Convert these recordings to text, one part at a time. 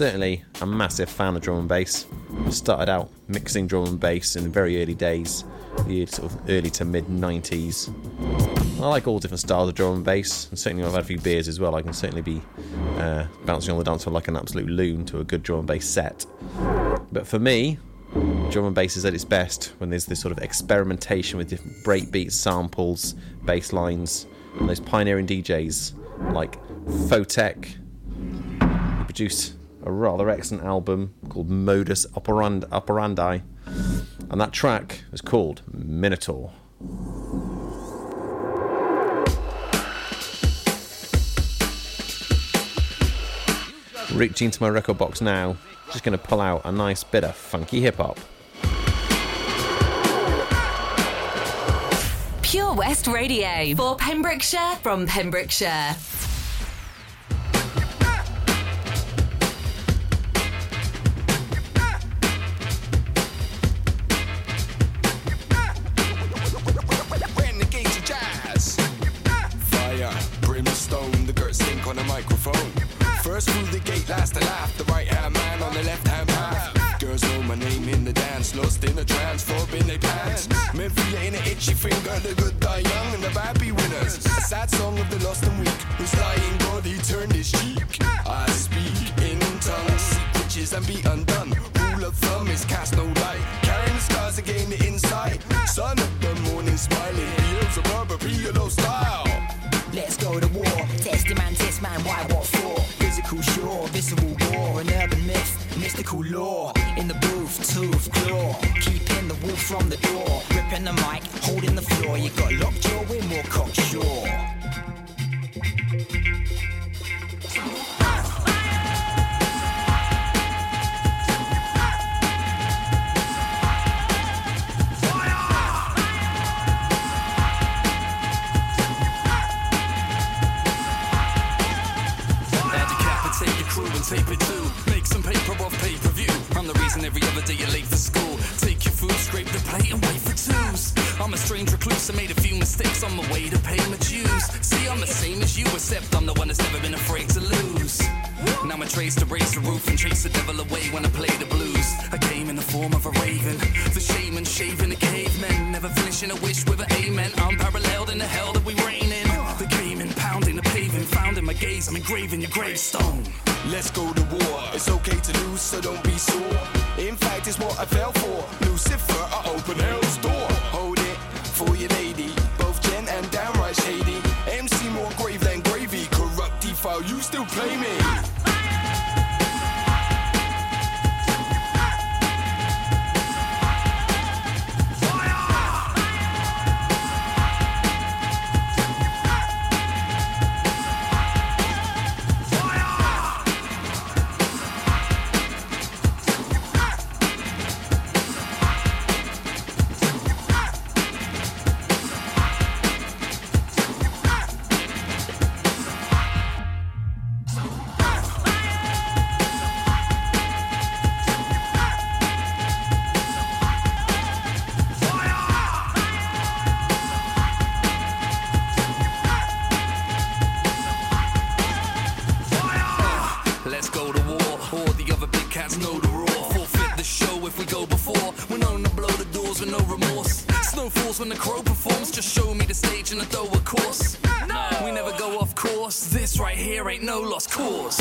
certainly a massive fan of drum and bass. I started out mixing drum and bass in the very early days, the sort of early to mid 90s. I like all different styles of drum and bass, and certainly I've had a few beers as well. I can certainly be uh, bouncing on the dance floor like an absolute loon to a good drum and bass set. But for me, drum and bass is at its best when there's this sort of experimentation with different breakbeats, samples, bass lines, and those pioneering DJs like Photek. He produced a rather excellent album called Modus Operandi, Operandi and that track was called Minotaur. Reaching to my record box now, just going to pull out a nice bit of funky hip hop. Pure West Radio for Pembrokeshire from Pembrokeshire. finger the good die young and the bad be winners. Sad song of the lost and weak, whose dying he turned his cheek. I speak in tongues, seek witches and be undone. Rule of thumb is cast no light, carrying the scars again the inside. Son of the morning, smiling, heels of rubber, PLO style. Let's go to war. Test him and test man, why, what for? Physical sure, visible war, an urban myth, mystical lore. In the booth, tooth, claw, keeping the wolf from the door. y color. grave in your gravestone. Let's go right here ain't no lost cause.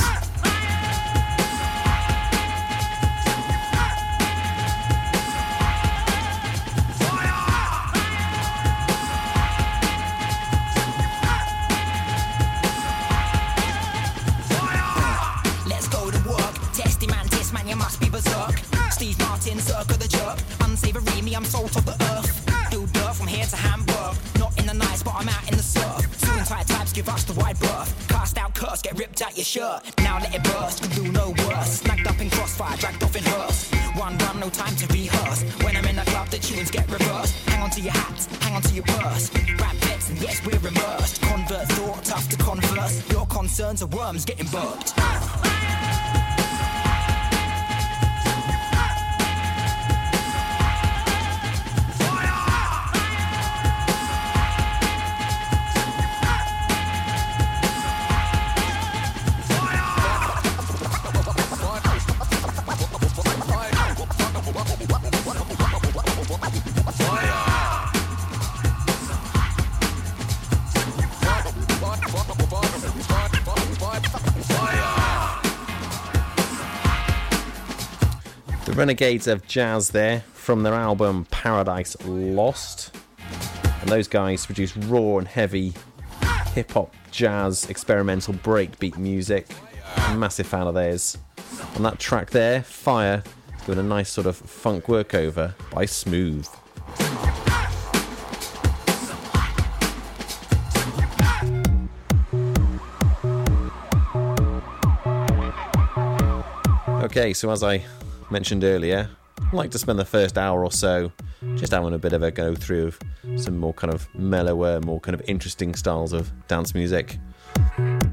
circle the jerk. Unsavory me, I'm salt of the earth. Build dirt from here to Hamburg. Not in the nights, but I'm out in the surf give us the wide berth. Cast out curse, get ripped out your shirt. Now let it burst, could do no worse. Snagged up in crossfire, dragged off in hearse. One run, no time to rehearse. When I'm in the club, the tunes get reversed. Hang on to your hats, hang on to your purse. Rap bits, and yes, we're immersed. Convert thought, tough to converse. Your concerns are worms getting burped. Renegades of Jazz there from their album Paradise Lost. And those guys produce raw and heavy hip hop, jazz, experimental breakbeat music. Massive fan of theirs. On that track there, Fire, doing a nice sort of funk workover by Smooth. Okay, so as I mentioned earlier, I like to spend the first hour or so just having a bit of a go through of some more kind of mellower, more kind of interesting styles of dance music.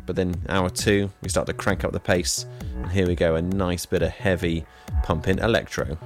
But then hour two, we start to crank up the pace, and here we go, a nice bit of heavy pumping electro.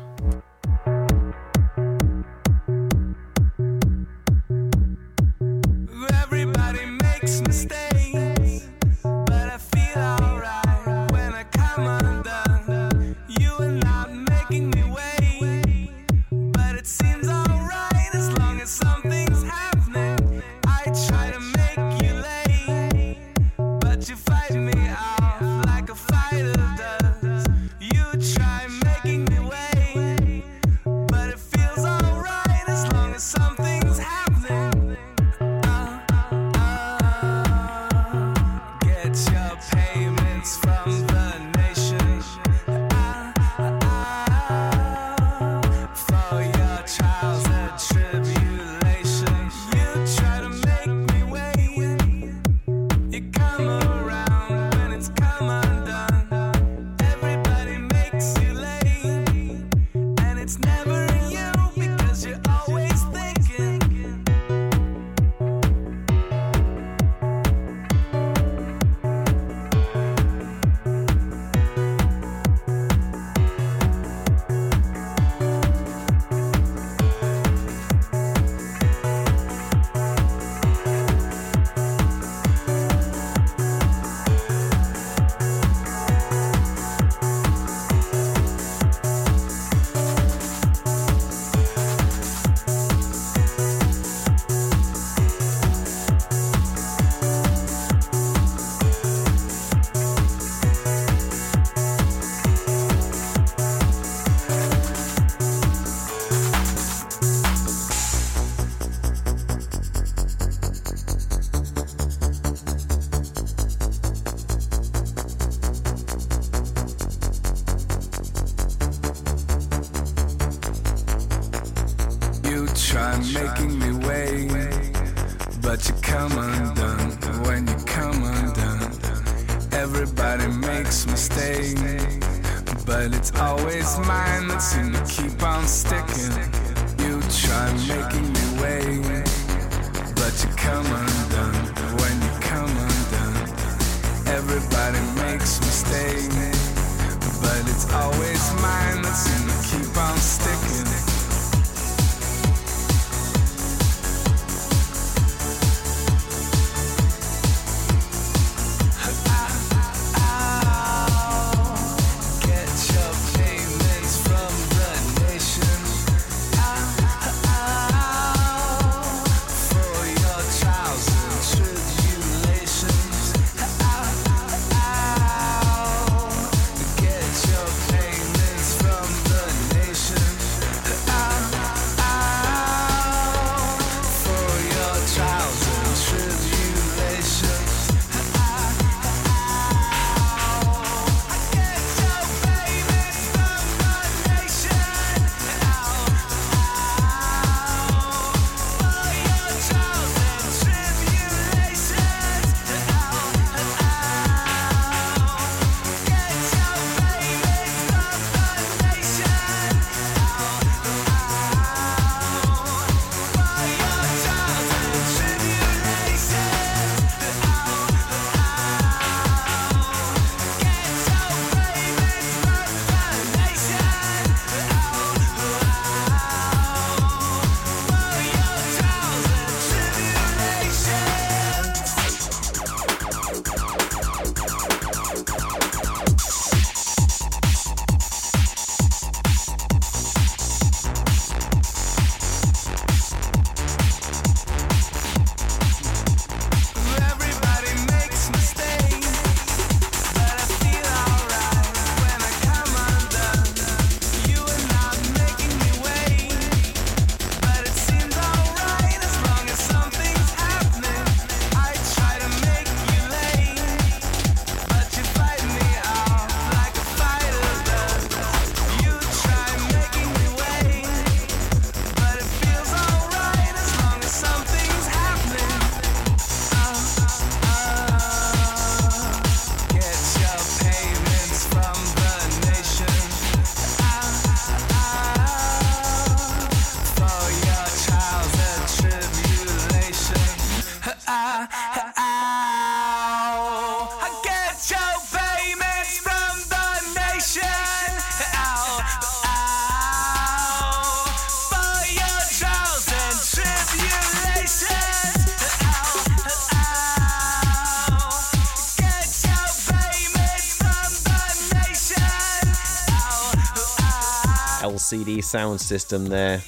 LCD Soundsystem there.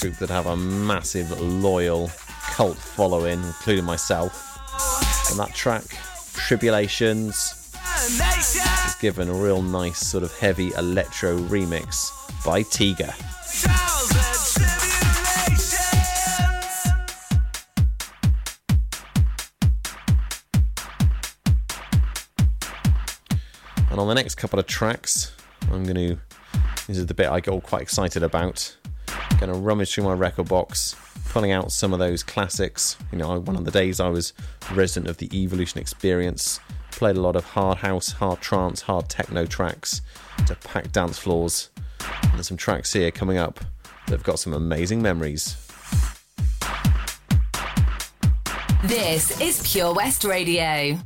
Group that have a massive, loyal cult following, including myself. And that track, Tribulations, is given a real nice sort of heavy electro remix by Tiga. And on the next couple of tracks, I'm going to. This is the bit I all quite excited about. Going to rummage through my record box, pulling out some of those classics. You know, one of the days I was resident of the Evolution Experience, played a lot of hard house, hard trance, hard techno tracks to pack dance floors. And there's some tracks here coming up that have got some amazing memories. This is Pure West Radio.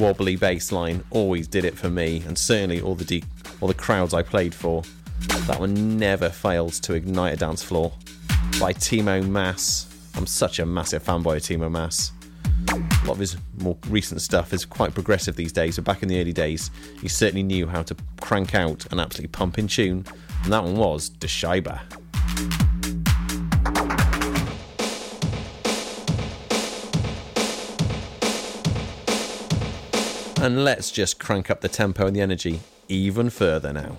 Wobbly bass line always did it for me, and certainly all the de- all the crowds I played for. That one never failed to ignite a dance floor. By Timo Maas, I'm such a massive fanboy of Timo Maas. A lot of his more recent stuff is quite progressive these days, but back in the early days, he certainly knew how to crank out an absolutely pumping tune, and that one was De. And let's just crank up the tempo and the energy even further now.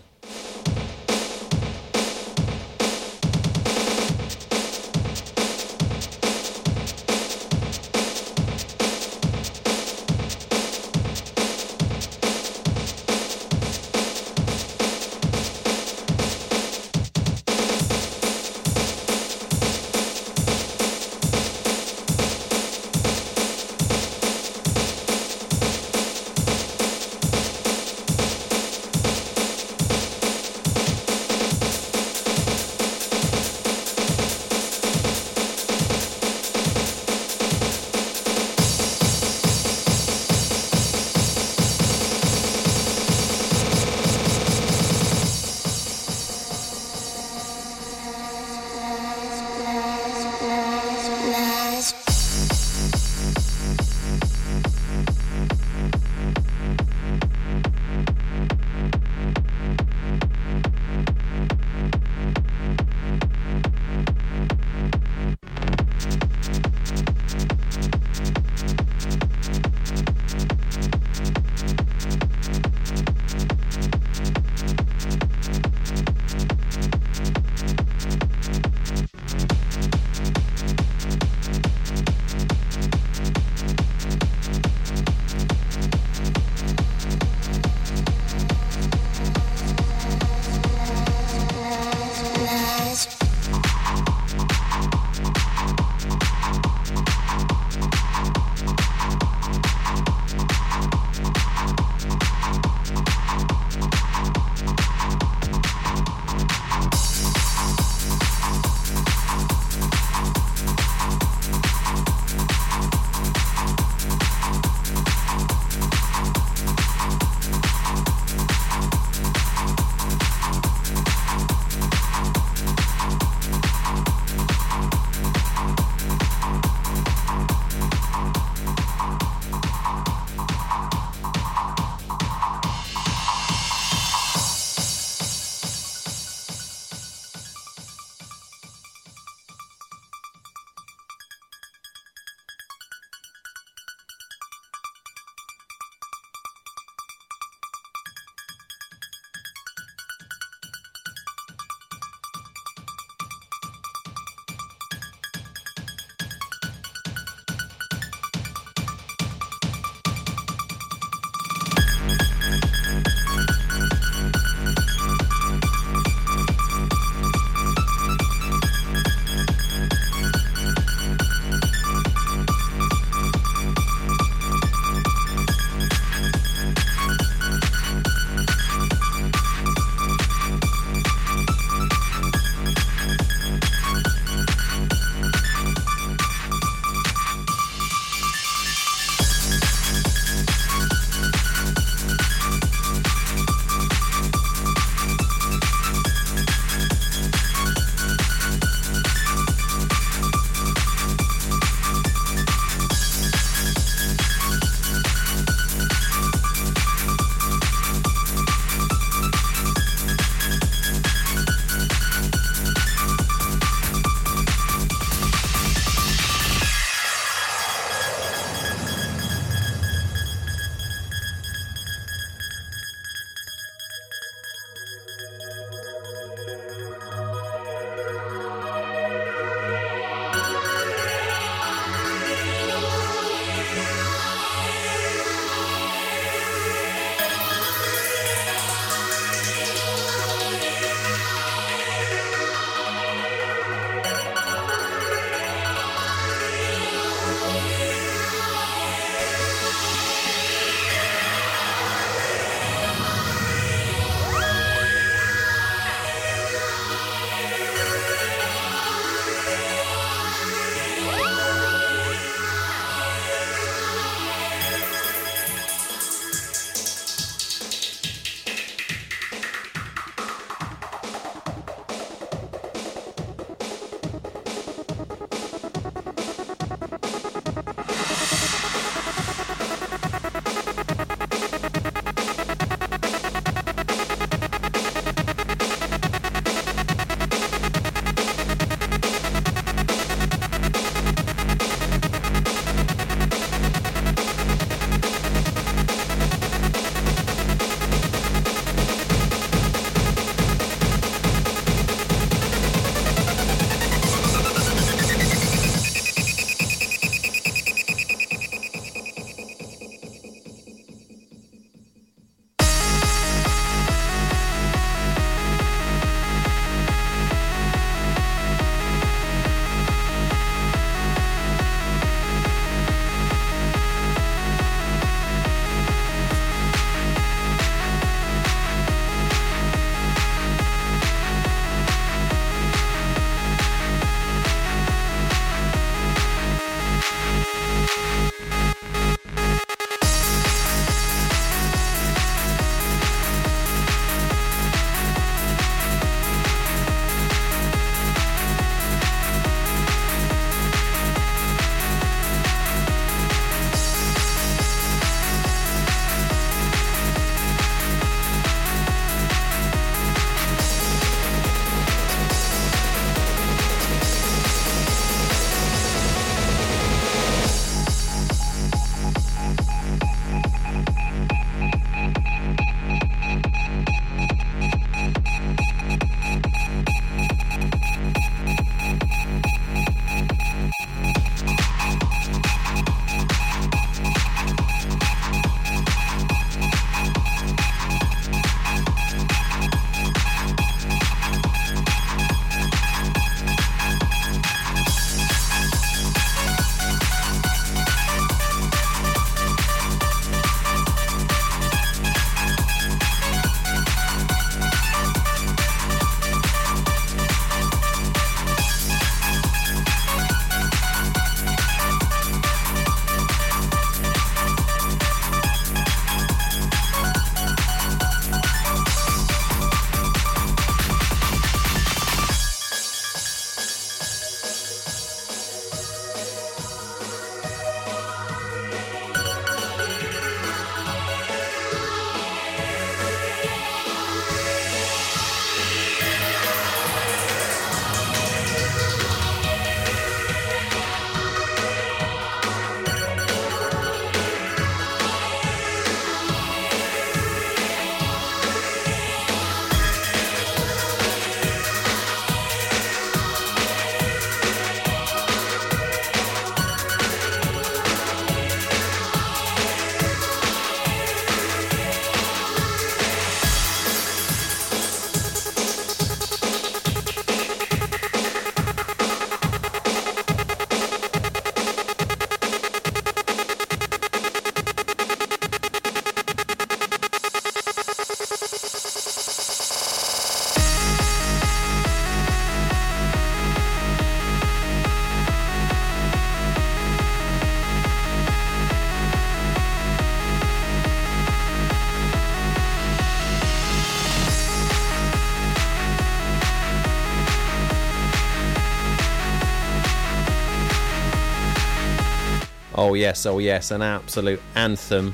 Oh yes, oh yes, an absolute anthem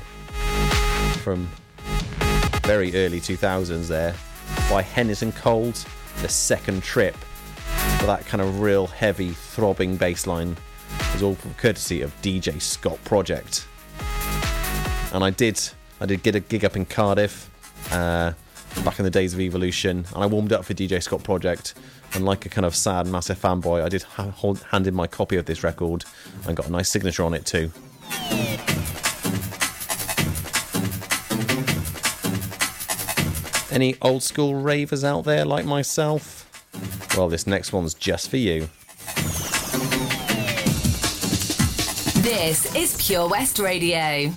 from very early 2000s there by Henderson Cold, The Second Trip. For that kind of real heavy throbbing bass line all courtesy of DJ Scot Project. And I did I did get a gig up in Cardiff uh, back in the days of Evolution, and I warmed up for DJ Scot Project. And like a kind of sad, massive fanboy, I did ha- hold, hand in my copy of this record and got a nice signature on it too. Any old school ravers out there like myself? Well, this next one's just for you. This is Pure West Radio.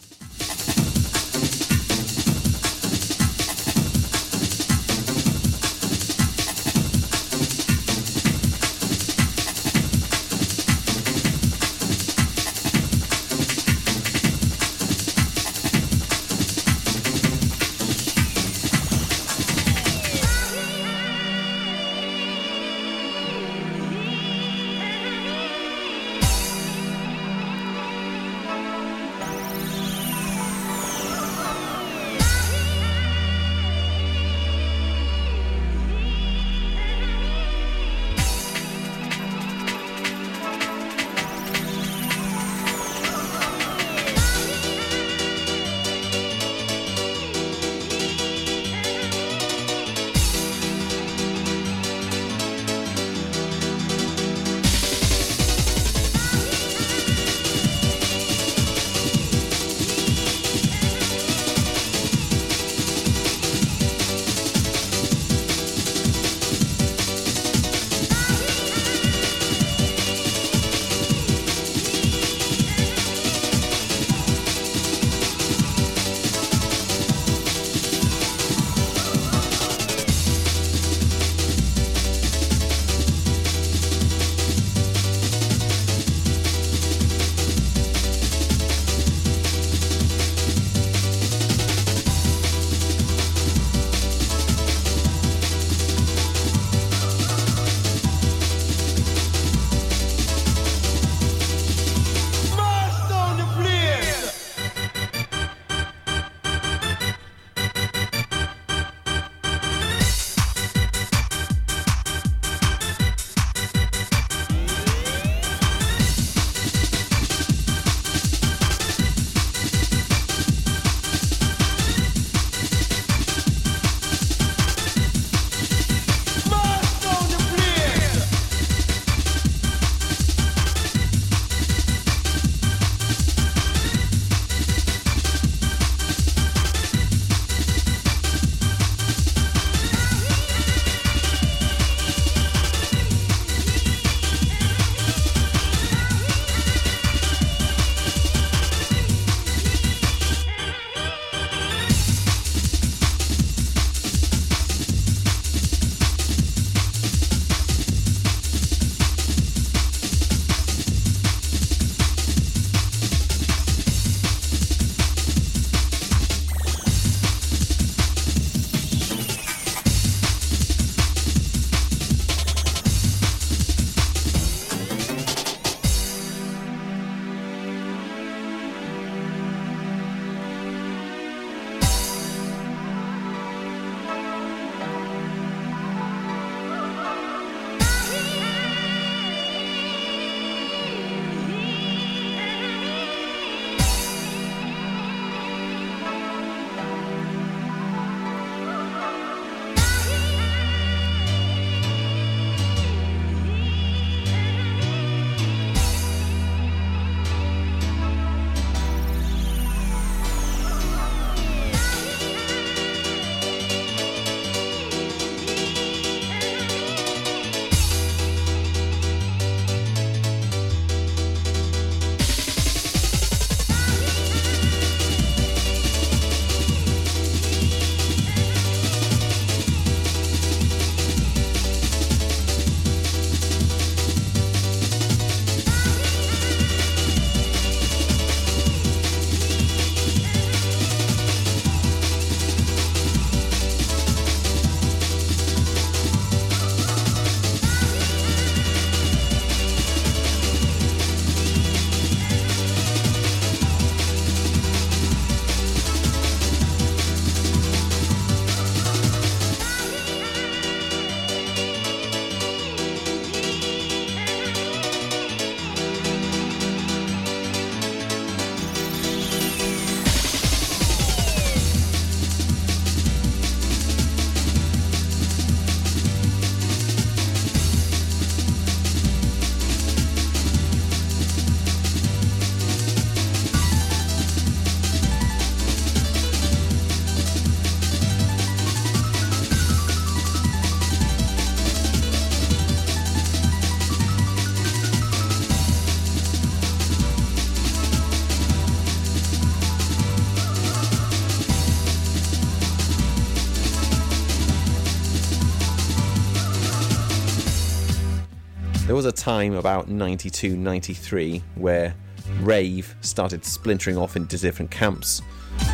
Was a time about 92 93 where rave started splintering off into different camps.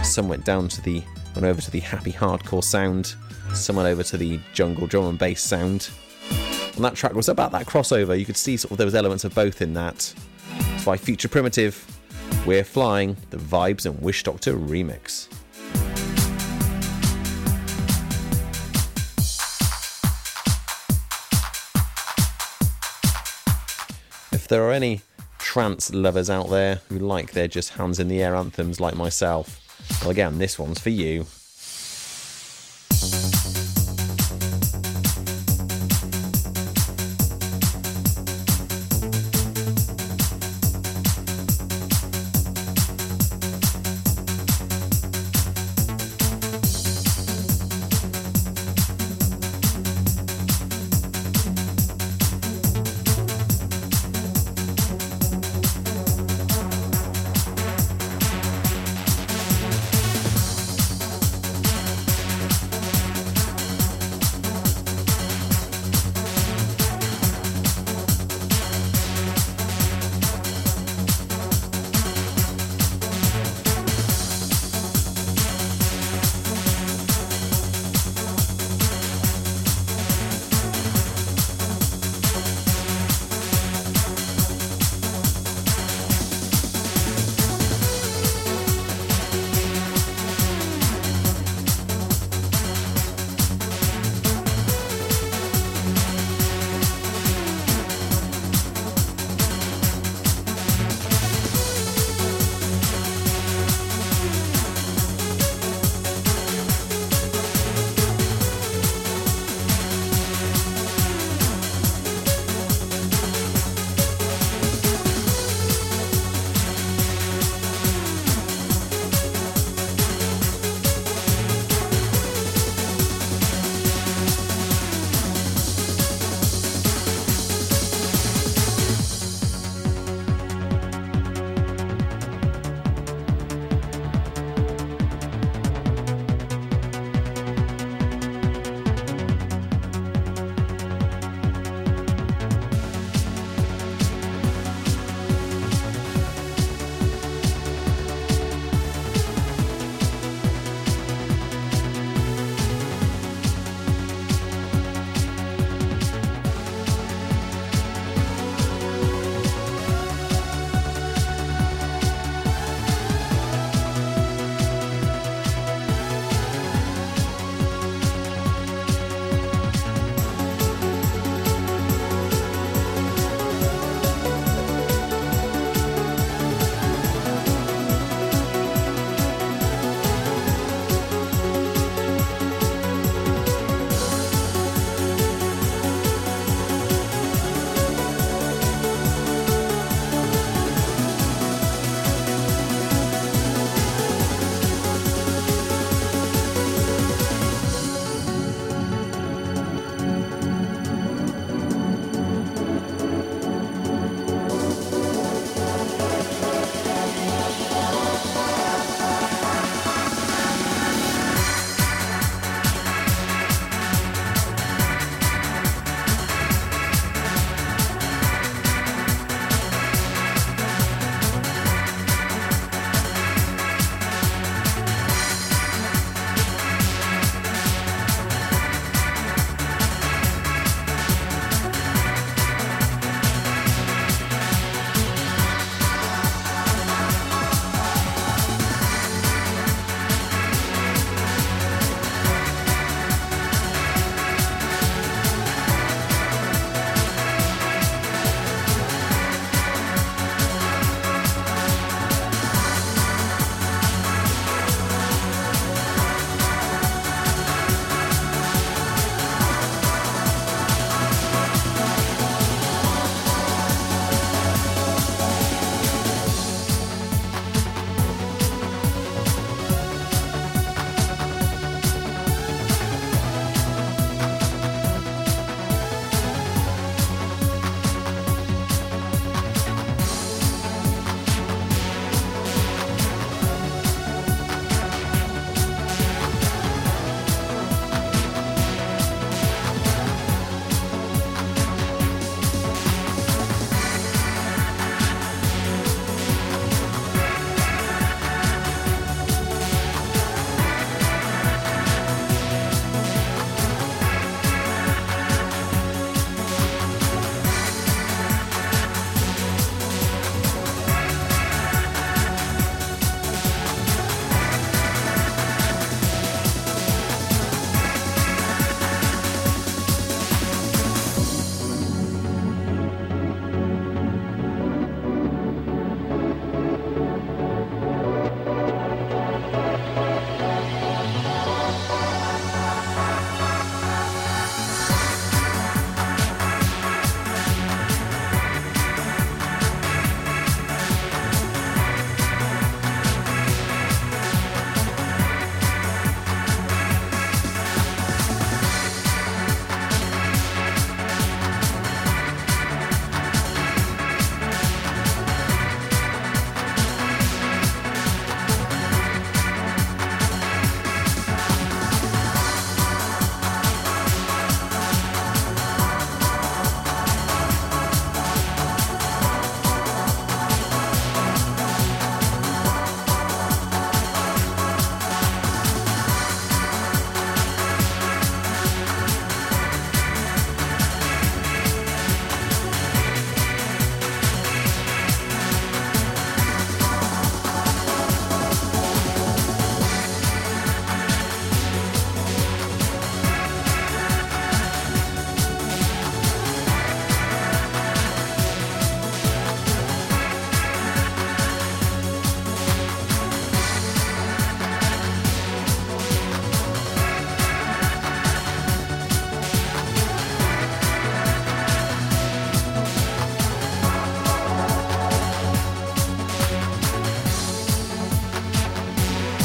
Some went down to the went over to the happy hardcore sound, some went over to the jungle drum and bass sound. And that track was about that crossover. You could see sort of there was elements of both in that. It's by Future Primitive. We're flying the Vibes and Wishdokta remix. If there are any trance lovers out there who like their just hands in the air anthems like myself, well, again, this one's for you.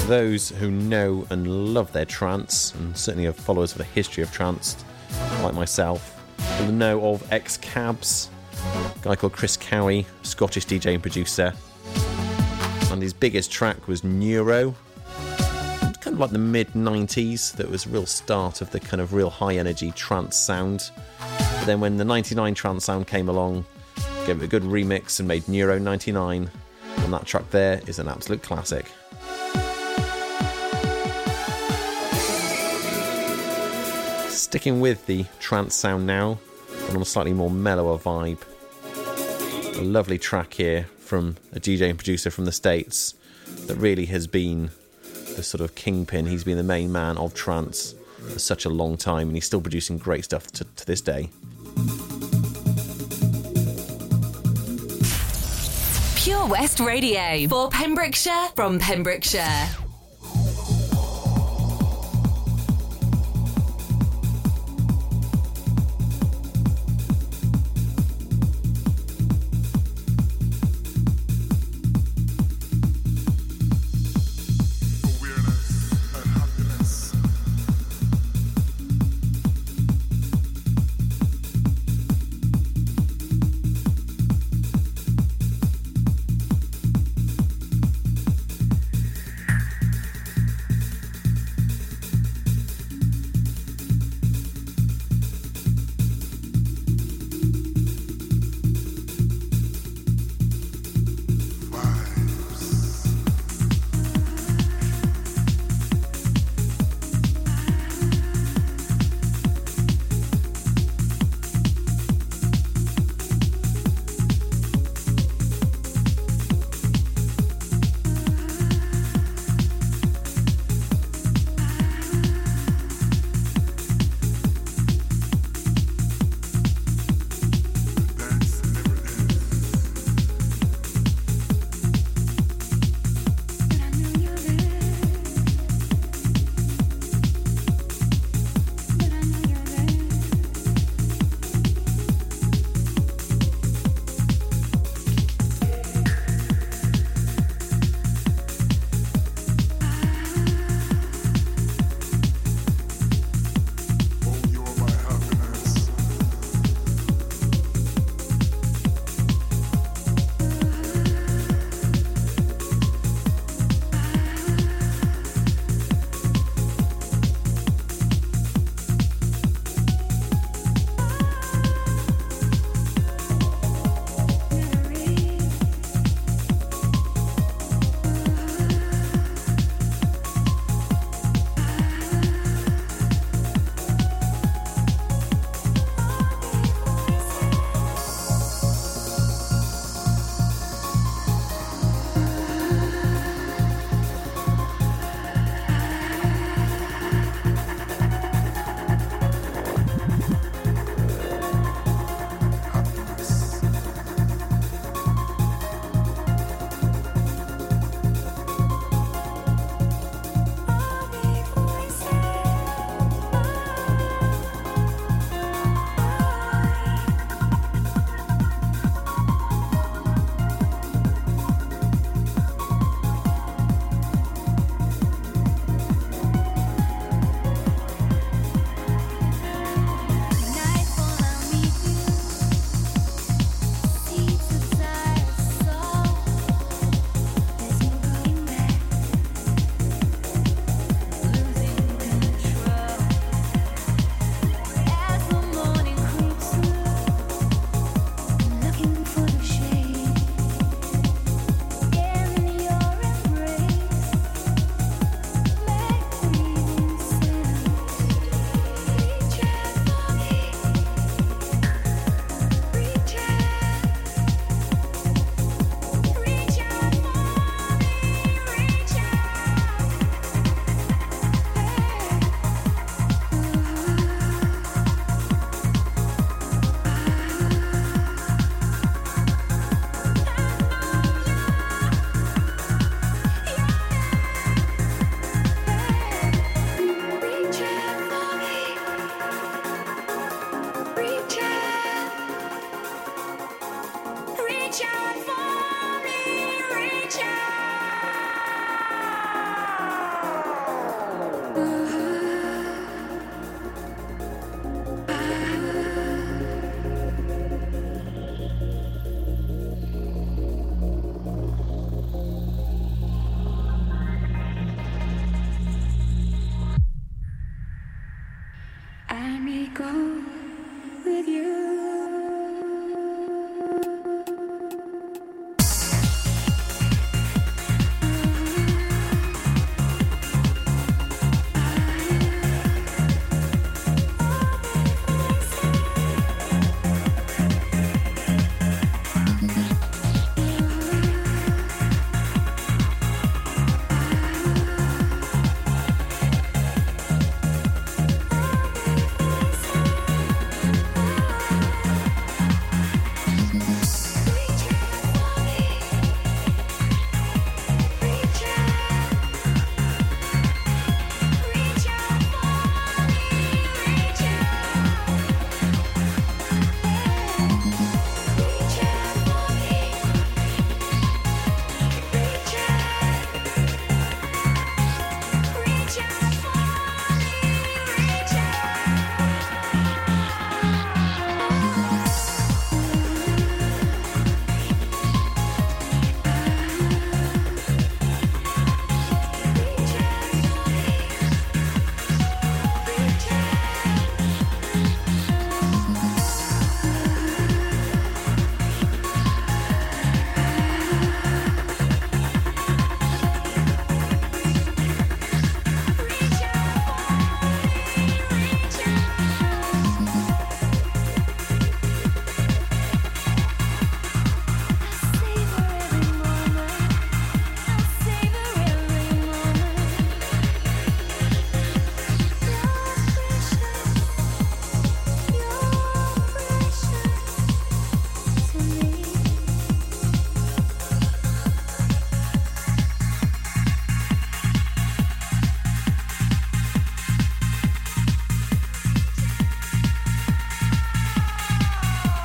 Those who know and love their trance, and certainly are followers of the history of trance, like myself, will know of X-Cabs, a guy called Chris Cowie, Scottish DJ and producer. And his biggest track was Neuro, kind of like the mid 90s, that was real start of the kind of real high energy trance sound. But then when the 99 trance sound came along, gave it a good remix and made Neuro 99, and that track there is an absolute classic. Sticking with the trance sound now, but on a slightly more mellower vibe. A lovely track here from a DJ and producer from the States that really has been the sort of kingpin. He's been the main man of trance for such a long time, and he's still producing great stuff to, to this day. Pure West Radio for Pembrokeshire from Pembrokeshire.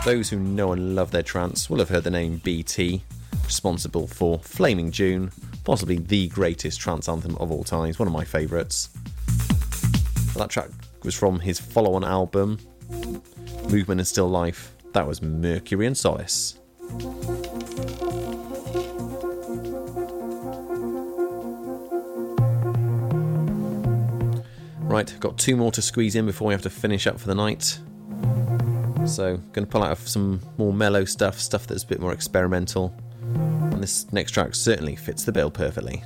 Those who know and love their trance will have heard the name BT, responsible for Flaming June, possibly the greatest trance anthem of all times, one of my favourites. That track was from his follow on album, Movement in Still Life. That was Mercury and Solace. Right, got two more to squeeze in before we have to finish up for the night. So, going to pull out some more mellow stuff, stuff that's a bit more experimental. And this next track certainly fits the bill perfectly.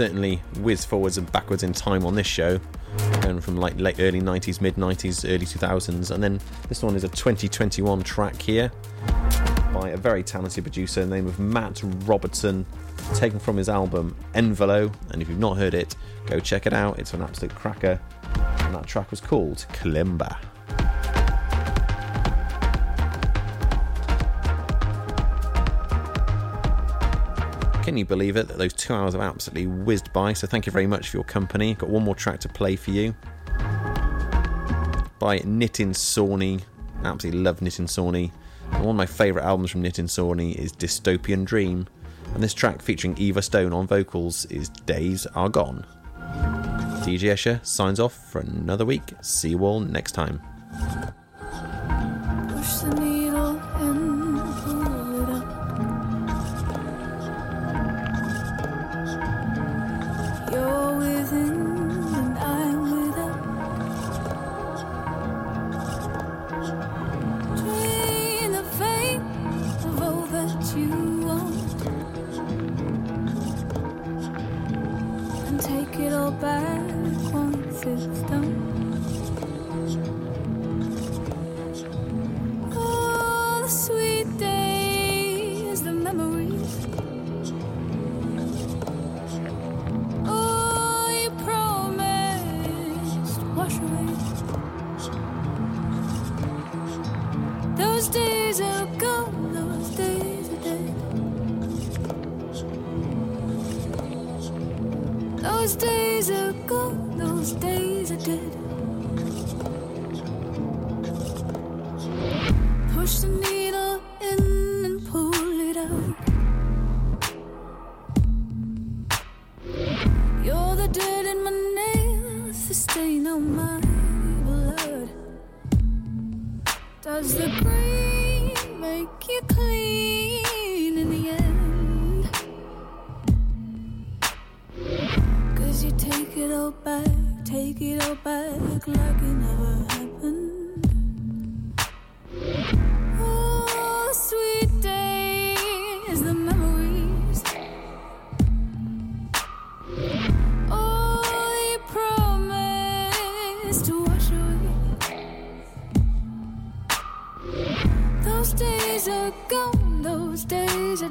Certainly whiz forwards and backwards in time on this show, going from like late early 90s, mid 90s, early 2000s, and then this one is a 2021 track here by a very talented producer named of Matt Robertson, taken from his album Envelo. And if you've not heard it, go check it out. It's an absolute cracker. And that track was called Kalimba. Can you believe it that those two hours have absolutely whizzed by? So thank you very much for your company. Got one more track to play for you by Nitin Sawhney. Absolutely love Nitin Sawhney. And one of my favourite albums from Nitin Sawhney is Dystopian Dream. And this track featuring Eva Stone on vocals is Days Are Gone. DJ Escher signs off for another week. See you all next time.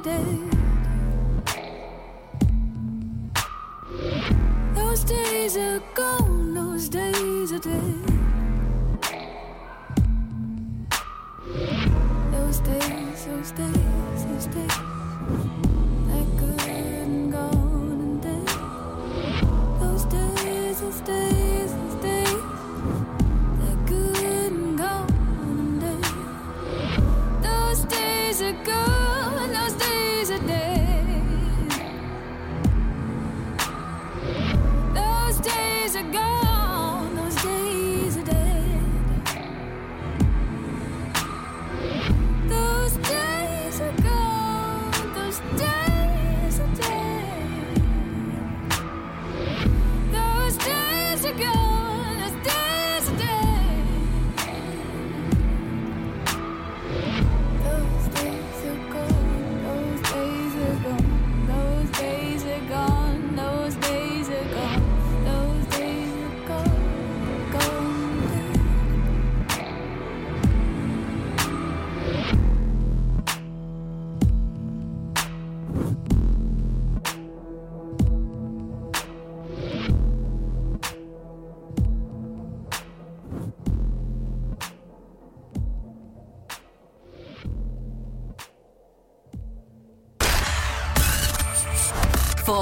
Days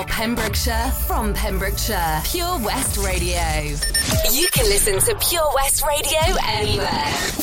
Pembrokeshire, from Pembrokeshire, Pure West Radio. You can listen to Pure West Radio anywhere.